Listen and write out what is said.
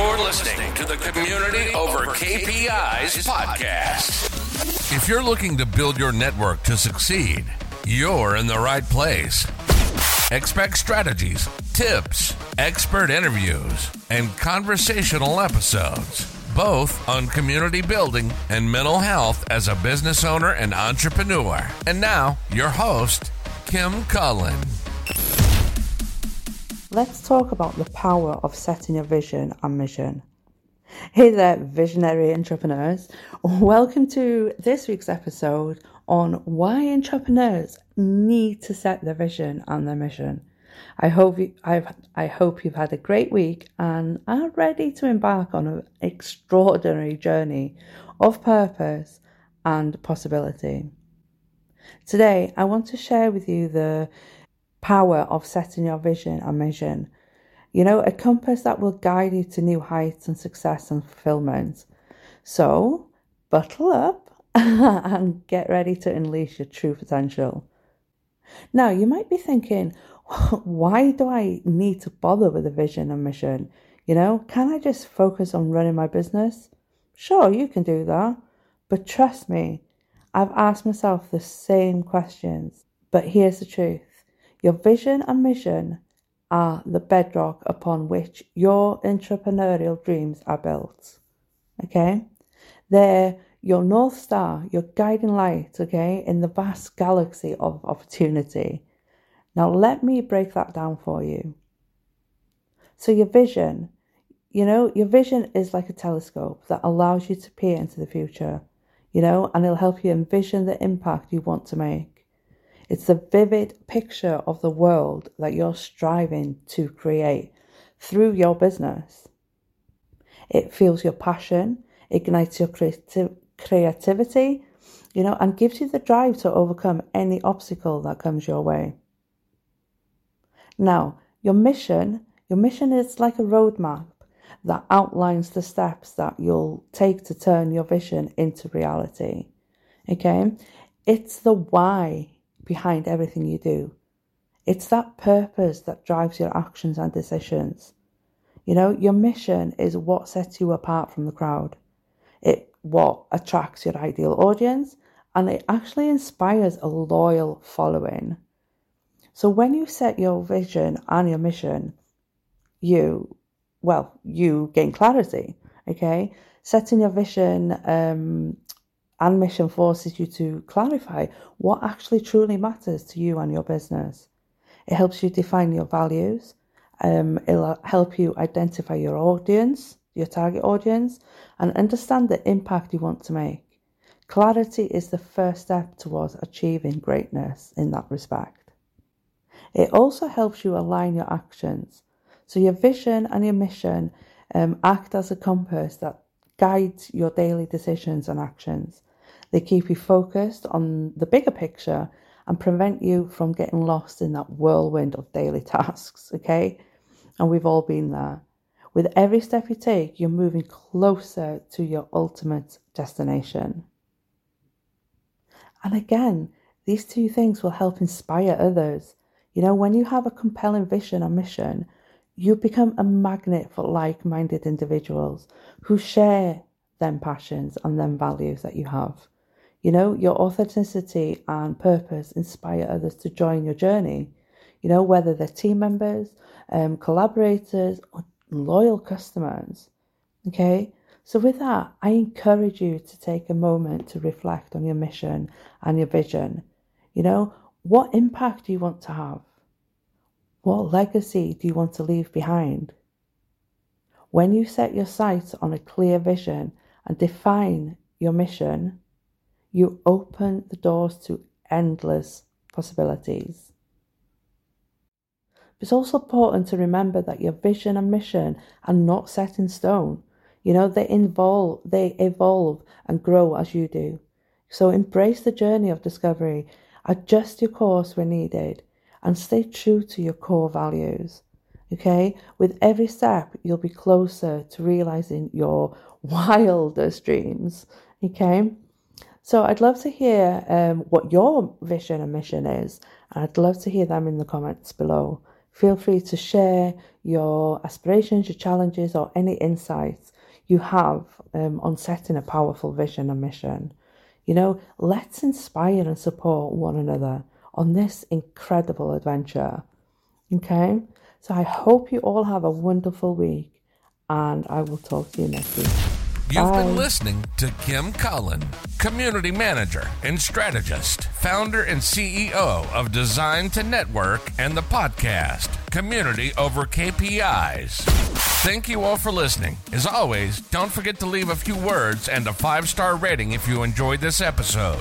You're listening to the Community Over KPIs podcast. If you're looking to build your network to succeed, you're in the right place. Expect strategies, tips, expert interviews, and conversational episodes, both on community building and mental health as a business owner and entrepreneur. And now, your host, Kim Cullen. Let's talk about the power of setting your vision and mission. Hey there, visionary entrepreneurs. Welcome to this week's episode on why entrepreneurs need to set their vision and their mission. I hope you, I've, I hope you've had a great week and are ready to embark on an extraordinary journey of purpose and possibility. Today, I want to share with you the power of setting your vision and mission. You know, a compass that will guide you to new heights and success and fulfillment. So, buckle up and get ready to unleash your true potential. Now, you might be thinking, why do I need to bother with a vision and mission? You know, can I just focus on running my business? Sure, you can do that. But trust me, I've asked myself the same questions. But here's the truth your vision and mission are the bedrock upon which your entrepreneurial dreams are built. Okay? They're your North Star, your guiding light, okay, in the vast galaxy of opportunity. Now, let me break that down for you. So, your vision, you know, your vision is like a telescope that allows you to peer into the future, you know, and it'll help you envision the impact you want to make. It's the vivid picture of the world that you're striving to create through your business. It fuels your passion, ignites your creati- creativity, you know, and gives you the drive to overcome any obstacle that comes your way. Now, your mission, your mission is like a roadmap that outlines the steps that you'll take to turn your vision into reality. Okay? It's the why behind everything you do. It's that purpose that drives your actions and decisions. You know, your mission is what sets you apart from the crowd. It what attracts your ideal audience and it actually inspires a loyal following. So when you set your vision and your mission, you well, you gain clarity. Okay, setting your vision um, and mission forces you to clarify what actually truly matters to you and your business. It helps you define your values. Um, it'll help you identify your audience, your target audience, and understand the impact you want to make. Clarity is the first step towards achieving greatness in that respect. It also helps you align your actions. So your vision and your mission um, act as a compass that guides your daily decisions and actions. They keep you focused on the bigger picture and prevent you from getting lost in that whirlwind of daily tasks, okay? And we've all been there. With every step you take, you're moving closer to your ultimate destination. And again, these two things will help inspire others. You know, when you have a compelling vision and mission, you become a magnet for like minded individuals who share them passions and them values that you have. You know, your authenticity and purpose inspire others to join your journey. You know, whether they're team members, um, collaborators, or loyal customers. Okay, so with that, I encourage you to take a moment to reflect on your mission and your vision. You know, what impact do you want to have? What legacy do you want to leave behind? When you set your sights on a clear vision and define your mission, you open the doors to endless possibilities. It's also important to remember that your vision and mission are not set in stone. You know, they involve, they evolve and grow as you do. So embrace the journey of discovery, adjust your course when needed, and stay true to your core values. Okay, with every step, you'll be closer to realizing your wildest dreams. Okay, so I'd love to hear um, what your vision and mission is. And I'd love to hear them in the comments below. Feel free to share your aspirations, your challenges, or any insights you have um, on setting a powerful vision and mission. You know, let's inspire and support one another on this incredible adventure. Okay? So I hope you all have a wonderful week and I will talk to you next week. You've been listening to Kim Cullen, Community Manager and Strategist, founder and CEO of Design to Network and the podcast, Community Over KPIs. Thank you all for listening. As always, don't forget to leave a few words and a five star rating if you enjoyed this episode.